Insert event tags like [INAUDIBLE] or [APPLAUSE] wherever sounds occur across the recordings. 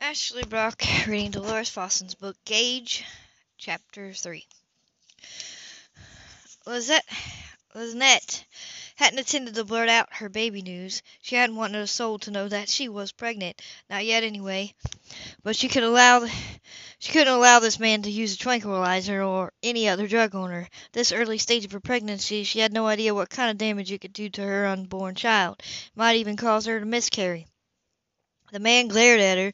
Ashley Brock [LAUGHS] reading Delores Fossen's book Gage, Chapter 3. Lizette, Lynette hadn't intended to blurt out her baby news. She hadn't wanted a soul to know that she was pregnant, not yet anyway. But she could allow she couldn't allow this man to use a tranquilizer or any other drug on her. This early stage of her pregnancy, she had no idea what kind of damage it could do to her unborn child. It might even cause her to miscarry. The man glared at her,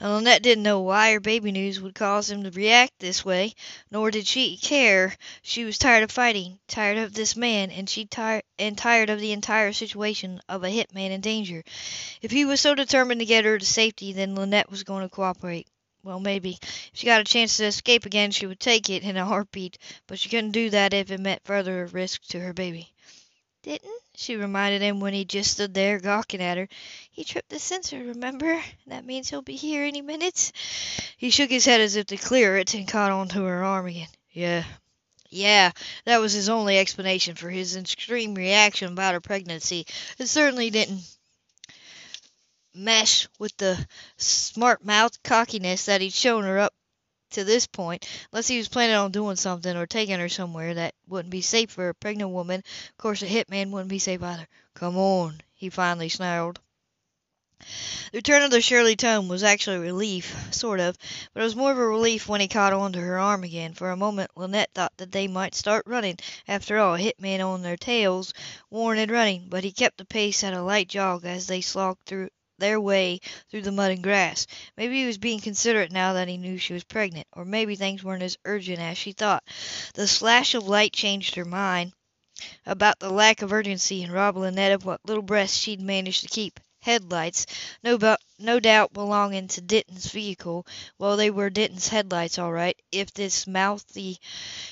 um, and Lynette didn't know why her baby news would cause him to react this way, nor did she care. She was tired of fighting, tired of this man, and she tired and tired of the entire situation of a hit man in danger. If he was so determined to get her to safety, then Lynette was going to cooperate. Well, maybe. If she got a chance to escape again, she would take it in a heartbeat, but she couldn't do that if it meant further risk to her baby. Didn't? She reminded him when he just stood there gawking at her. He tripped the sensor, remember? That means he'll be here any minute. He shook his head as if to clear it and caught onto her arm again. Yeah. Yeah, that was his only explanation for his extreme reaction about her pregnancy. It certainly didn't mesh with the smart mouth cockiness that he'd shown her up to this point, unless he was planning on doing something or taking her somewhere that wouldn't be safe for a pregnant woman. Of course, a hitman wouldn't be safe either. Come on, he finally snarled. The return of the Shirley tone was actually a relief, sort of, but it was more of a relief when he caught on to her arm again. For a moment Lynette thought that they might start running. After all, hitmen on their tails warranted running, but he kept the pace at a light jog as they slogged through their way through the mud and grass. Maybe he was being considerate now that he knew she was pregnant, or maybe things weren't as urgent as she thought. The slash of light changed her mind about the lack of urgency and robbed Lynette of what little breath she'd managed to keep. Headlights, no, no doubt belonging to Denton's vehicle. Well, they were Denton's headlights, all right. If this mouthy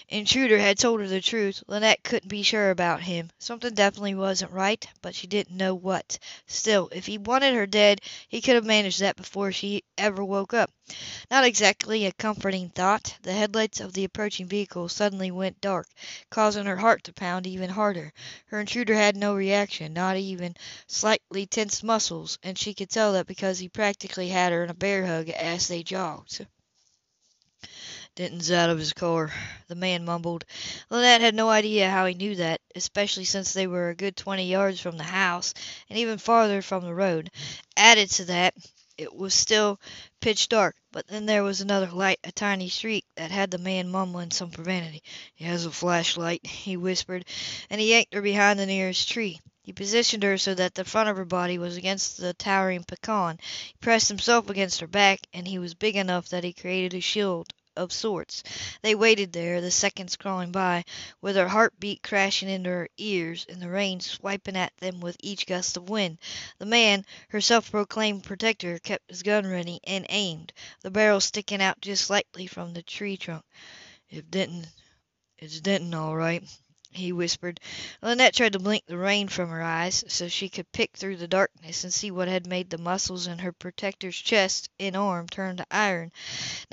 intruder had told her the truth, Lynette couldn't be sure about him. Something definitely wasn't right, but she didn't know what. Still, if he wanted her dead, he could have managed that before she ever woke up. Not exactly a comforting thought. The headlights of the approaching vehicle suddenly went dark, causing her heart to pound even harder. Her intruder had no reaction, not even slightly tensed muscles, and she could tell that because he practically had her in a bear hug as they jogged. Denton's out of his car, the man mumbled. Lynette had no idea how he knew that, especially since they were a good twenty yards from the house, and even farther from the road. Added to that, it was still pitch dark, but then there was another light, a tiny streak, that had the man mumbling some profanity. He has a flashlight, he whispered, and he yanked her behind the nearest tree. He positioned her so that the front of her body was against the towering pecan. He pressed himself against her back, and he was big enough that he created a shield of sorts. They waited there, the seconds crawling by, with her heartbeat crashing into her ears and the rain swiping at them with each gust of wind. The man, her self-proclaimed protector, kept his gun ready and aimed, the barrel sticking out just slightly from the tree trunk. If Denton, it's Denton all right he whispered. Lynette tried to blink the rain from her eyes so she could pick through the darkness and see what had made the muscles in her protector's chest and arm turn to iron.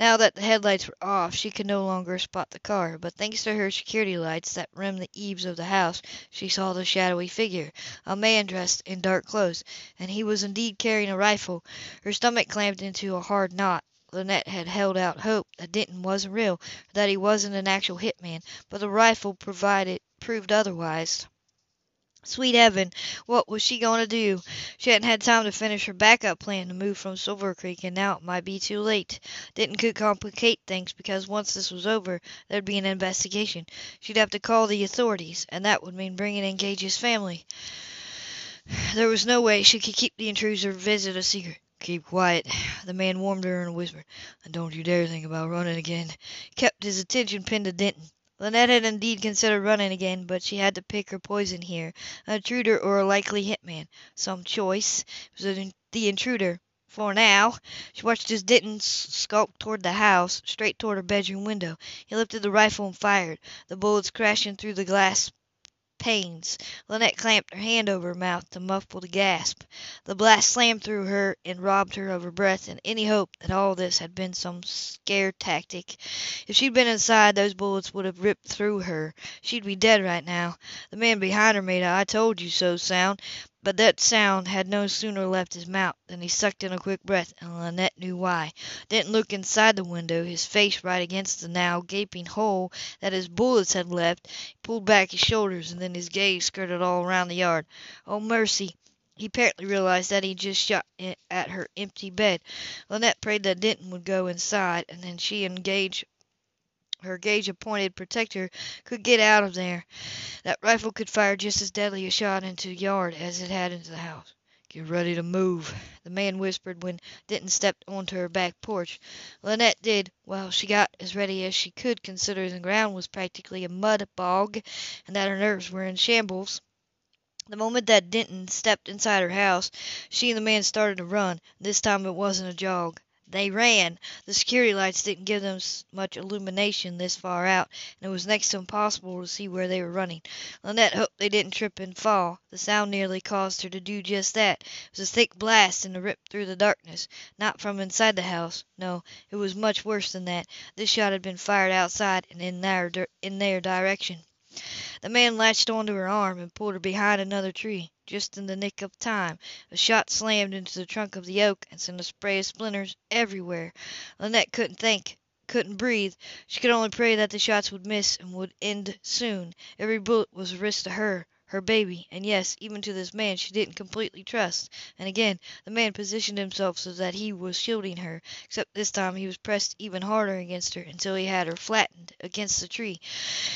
Now that the headlights were off, she could no longer spot the car, but thanks to her security lights that rimmed the eaves of the house, she saw the shadowy figure, a man dressed in dark clothes, and he was indeed carrying a rifle. Her stomach clamped into a hard knot. Lynette had held out hope that Denton wasn't real, that he wasn't an actual hitman, but the rifle provided proved otherwise. Sweet heaven, what was she going to do? She hadn't had time to finish her backup plan to move from Silver Creek, and now it might be too late. Denton could complicate things because once this was over, there'd be an investigation. She'd have to call the authorities, and that would mean bringing in Gage's family. There was no way she could keep the intruder visit a secret. Keep quiet. The man warned her in a whisper. And don't you dare think about running again. Kept his attention pinned to Denton. Lynette had indeed considered running again, but she had to pick her poison here. An intruder or a likely hitman. Some choice. It was the intruder. For now. She watched as Denton skulked toward the house, straight toward her bedroom window. He lifted the rifle and fired, the bullets crashing through the glass panes. Lynette clamped her hand over her mouth to muffle the gasp. The blast slammed through her and robbed her of her breath and any hope that all this had been some scare tactic. If she'd been inside, those bullets would have ripped through her. She'd be dead right now. The man behind her made a I told you so sound, But that sound had no sooner left his mouth than he sucked in a quick breath, and Lynette knew why. Didn't look inside the window, his face right against the now gaping hole that his bullets had left. He pulled back his shoulders, and then his gaze skirted all around the yard. Oh, mercy! He apparently realized that he'd just shot at her empty bed. Lynette prayed that Denton would go inside, and then she and Gage her Gage-appointed protector could get out of there. That rifle could fire just as deadly a shot into the yard as it had into the house. "Get ready to move," the man whispered when Denton stepped onto her back porch. Lynette did. Well, she got as ready as she could considering the ground was practically a mud bog and that her nerves were in shambles. The moment that Denton stepped inside her house, she and the man started to run. This time it wasn't a jog. They ran. The security lights didn't give them much illumination this far out, and it was next to impossible to see where they were running. Lynette hoped they didn't trip and fall. The sound nearly caused her to do just that. It was a thick blast and a rip through the darkness. Not from inside the house. No, it was much worse than that. This shot had been fired outside and in their, in their direction. The man latched onto her arm and pulled her behind another tree. Just in the nick of time, a shot slammed into the trunk of the oak and sent a spray of splinters everywhere. Lynette couldn't think, couldn't breathe. She could only pray that the shots would miss and would end soon. Every bullet was a risk to her her baby, and yes, even to this man she didn't completely trust. And again the man positioned himself so that he was shielding her, except this time he was pressed even harder against her until he had her flattened against the tree.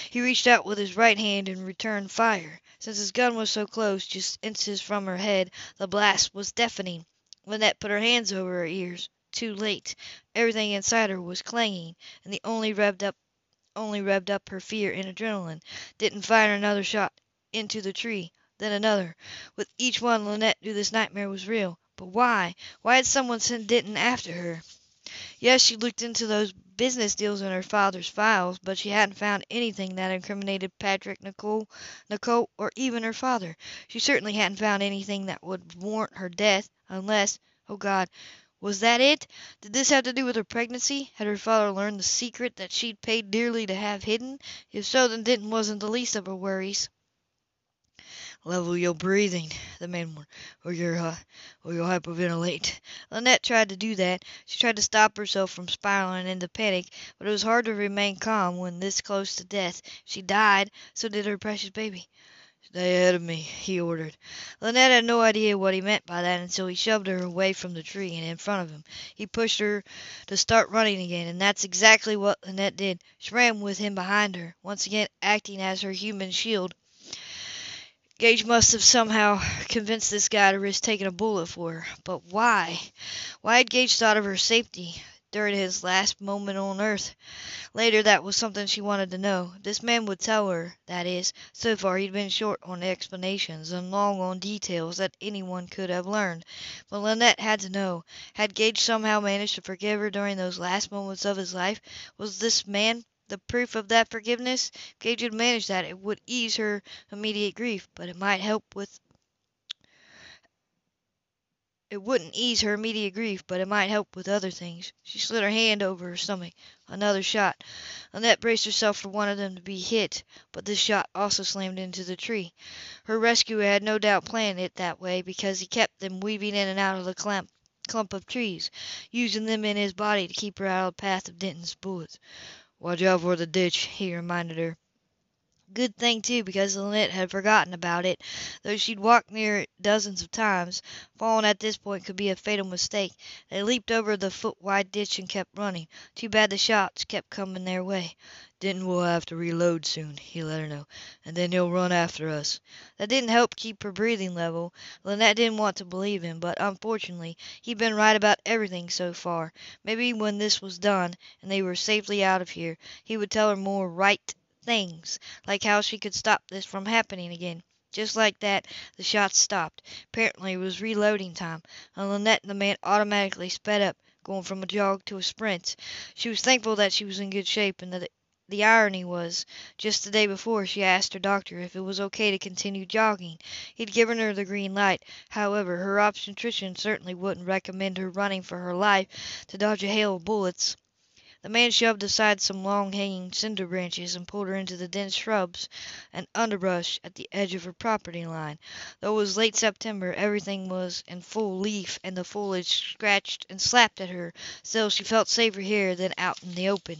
He reached out with his right hand and returned fire. Since his gun was so close, just inches from her head, the blast was deafening. Lynette put her hands over her ears. Too late. Everything inside her was clanging, and the only revved up only revved up her fear and adrenaline. Didn't fire another shot into the tree, then another. With each one Lynette knew this nightmare was real. But why? Why had someone sent Denton after her? Yes, she looked into those business deals in her father's files, but she hadn't found anything that incriminated Patrick Nicole, Nicole, or even her father. She certainly hadn't found anything that would warrant her death, unless, oh God, was that it? Did this have to do with her pregnancy? Had her father learned the secret that she'd paid dearly to have hidden? If so, then Denton wasn't the least of her worries. Level your breathing, the man warned, or you're, uh, or you'll hyperventilate. Lynette tried to do that. She tried to stop herself from spiraling into panic, but it was hard to remain calm when this close to death. She died, so did her precious baby. Stay ahead of me, he ordered. Lynette had no idea what he meant by that until he shoved her away from the tree and in front of him. He pushed her to start running again, and that's exactly what Lynette did. She ran with him behind her, once again acting as her human shield. Gage must have somehow convinced this guy to risk taking a bullet for her. But why? Why had Gage thought of her safety during his last moment on Earth? Later, that was something she wanted to know. This man would tell her, that is. So far, he'd been short on explanations and long on details that anyone could have learned. But Lynette had to know. Had Gage somehow managed to forgive her during those last moments of his life? Was this man the proof of that forgiveness. If Gage had managed that, it would ease her immediate grief, but it might help with it wouldn't ease her immediate grief, but it might help with other things. She slid her hand over her stomach. Another shot. Lynette braced herself for one of them to be hit, but this shot also slammed into the tree. Her rescuer had no doubt planned it that way because he kept them weaving in and out of the clump, clump of trees, using them in his body to keep her out of the path of Denton's bullets. "Watch out for the ditch," he reminded her. Good thing, too, because Lynette had forgotten about it, though she'd walked near it dozens of times. Falling at this point could be a fatal mistake. They leaped over the foot-wide ditch and kept running. Too bad the shots kept coming their way. "Denton will have to reload soon," he let her know, "and then he'll run after us." That didn't help keep her breathing level. Lynette didn't want to believe him, but unfortunately he'd been right about everything so far. Maybe when this was done, and they were safely out of here, he would tell her more right things, like how she could stop this from happening again. Just like that, the shots stopped. Apparently it was reloading time, and Lynette and the man automatically sped up, going from a jog to a sprint. She was thankful that she was in good shape, and that the irony was, just the day before she asked her doctor if it was okay to continue jogging. He'd given her the green light. However, her obstetrician certainly wouldn't recommend her running for her life to dodge a hail of bullets. The man shoved aside some long hanging cinder branches and pulled her into the dense shrubs and underbrush at the edge of her property line. Though it was late September, everything was in full leaf and the foliage scratched and slapped at her, still she felt safer here than out in the open.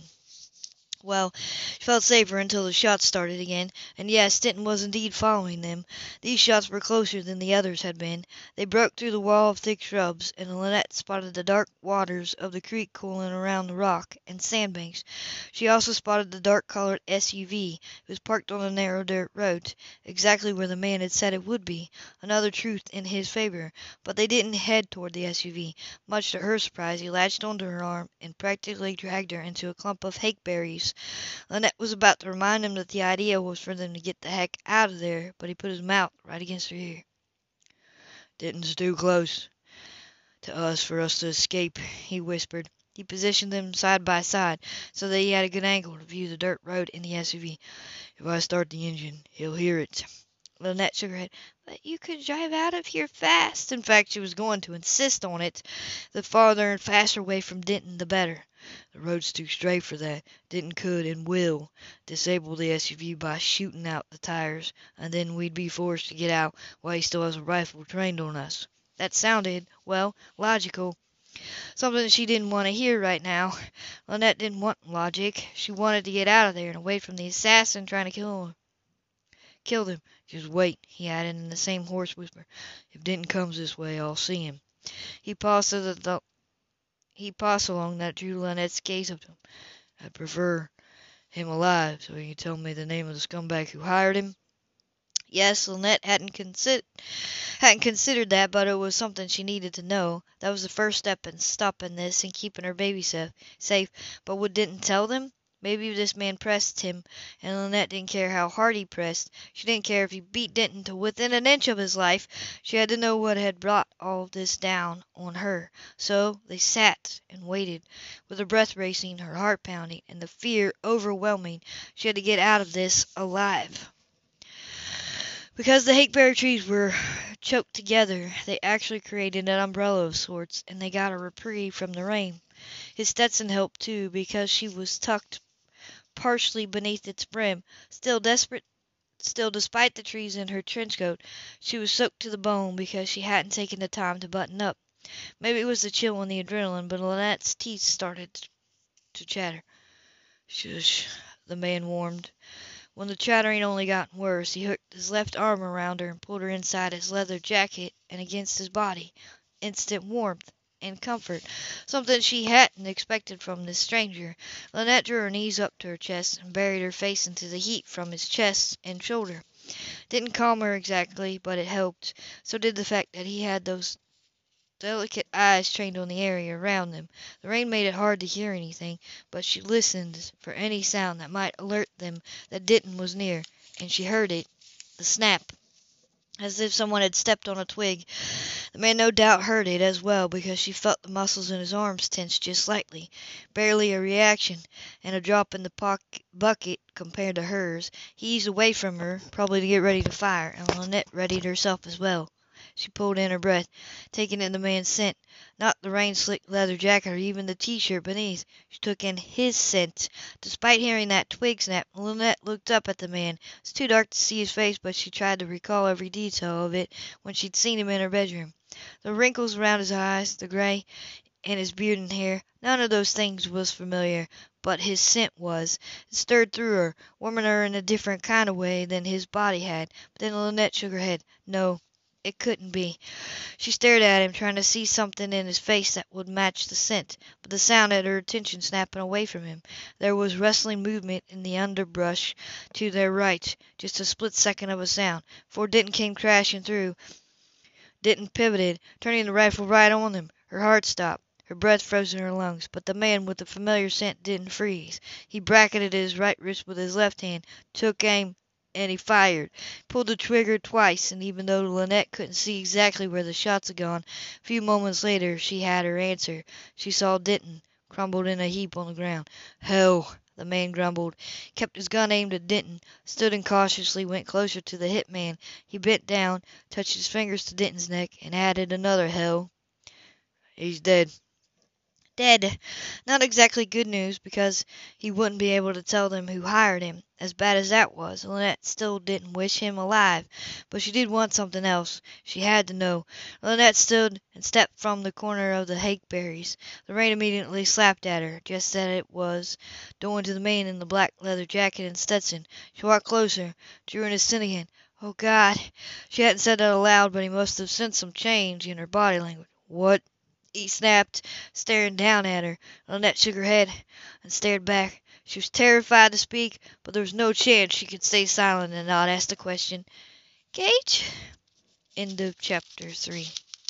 Well, she felt safer until the shots started again, and yes, Denton was indeed following them. These shots were closer than the others had been. They broke through the wall of thick shrubs, and Lynette spotted the dark waters of the creek cooling around the rock and sandbanks. She also spotted the dark colored SUV. It was parked on a narrow dirt road, exactly where the man had said it would be. Another truth in his favor. But they didn't head toward the SUV. Much to her surprise, he latched onto her arm and practically dragged her into a clump of hackberries. Lynette was about to remind him that the idea was for them to get the heck out of there, but he put his mouth right against her ear. "Denton's too close to us for us to escape," he whispered. He positioned them side by side so that he had a good angle to view the dirt road and the SUV. "If I start the engine, he'll hear it." Lynette shook her head. "But you could drive out of here fast." In fact, she was going to insist on it. The farther and faster away from Denton the better. The road's too straight for that. Denton could, and will, disable the SUV by shooting out the tires, and then we'd be forced to get out while he still has a rifle trained on us. That sounded, well, logical. Something she didn't want to hear right now. [LAUGHS] Lynette didn't want logic. She wanted to get out of there and away from the assassin trying to kill her. Kill them. Just wait, he added in the same hoarse whisper. If Denton comes this way, I'll see him. He paused so long that drew gaze up to him. "I'd prefer him alive, so you can tell me the name of the scumbag who hired him?" Yes, Lynette hadn't considered hadn't considered that, but it was something she needed to know. That was the first step in stopping this and keeping her baby safe. Safe, but would Denton tell them? Maybe this man pressed him, and Lynette didn't care how hard he pressed. She didn't care if he beat Denton to within an inch of his life. She had to know what had brought all this down on her. So they sat and waited, with her breath racing, her heart pounding, and the fear overwhelming. She had to get out of this alive. Because the hackberry trees were choked together, they actually created an umbrella of sorts, and they got a reprieve from the rain. His Stetson helped, too, because she was tucked partially beneath its brim. Still desperate, still despite the trees and her trench coat, she was soaked to the bone because she hadn't taken the time to button up. Maybe it was the chill and the adrenaline, but Lynette's teeth started to chatter. Shush, the man warned. When the chattering only got worse, he hooked his left arm around her and pulled her inside his leather jacket and against his body. Instant warmth and comfort, something she hadn't expected from this stranger. Lynette drew her knees up to her chest and buried her face into the heat from his chest and shoulder. Didn't calm her exactly, but it helped. So did the fact that he had those delicate eyes trained on the area around them. The rain made it hard to hear anything, but she listened for any sound that might alert them that Denton was near, and she heard it the snap as if someone had stepped on a twig. The man no doubt heard it as well because she felt the muscles in his arms tense just slightly. Barely a reaction, and a drop in the bucket compared to hers. He eased away from her, probably to get ready to fire, and Lynette readied herself as well. She pulled in her breath, taking in the man's scent, not the rain-slicked leather jacket or even the T-shirt beneath. She took in his scent. Despite hearing that twig snap, Lynette looked up at the man. It was too dark to see his face, but she tried to recall every detail of it when she'd seen him in her bedroom. The wrinkles around his eyes, the gray in his beard and hair, none of those things was familiar, but his scent was. It stirred through her, warming her in a different kind of way than his body had. But then Lynette shook her head. No, it couldn't be. She stared at him, trying to see something in his face that would match the scent, but the sound had her attention snapping away from him. There was rustling movement in the underbrush to their right, just a split second of a sound, before Denton came crashing through. Denton pivoted, turning the rifle right on them. Her heart stopped. Her breath froze in her lungs, but the man with the familiar scent didn't freeze. He bracketed his right wrist with his left hand, took aim, and he fired. Pulled the trigger twice, and even though Lynette couldn't see exactly where the shots had gone, a few moments later she had her answer. She saw Denton, crumpled in a heap on the ground. "Hell!" the man grumbled, kept his gun aimed at Denton, stood and cautiously went closer to the hit man. He bent down, touched his fingers to Denton's neck, and added another "hell." "He's dead." Dead. Not exactly good news, because he wouldn't be able to tell them who hired him. As bad as that was, Lynette still didn't wish him alive, but she did want something else. She had to know. Lynette stood and stepped from the corner of the hackberries. The rain immediately slapped at her, just as it was doing to the man in the black leather jacket and Stetson. She walked closer. Drew in his sin again. Oh, God! She hadn't said that aloud, but he must have sensed some change in her body language. "What?" He snapped, staring down at her. Lynette shook her head and stared back. She was terrified to speak, but there was no chance she could stay silent and not ask the question. Gage? End of chapter 3.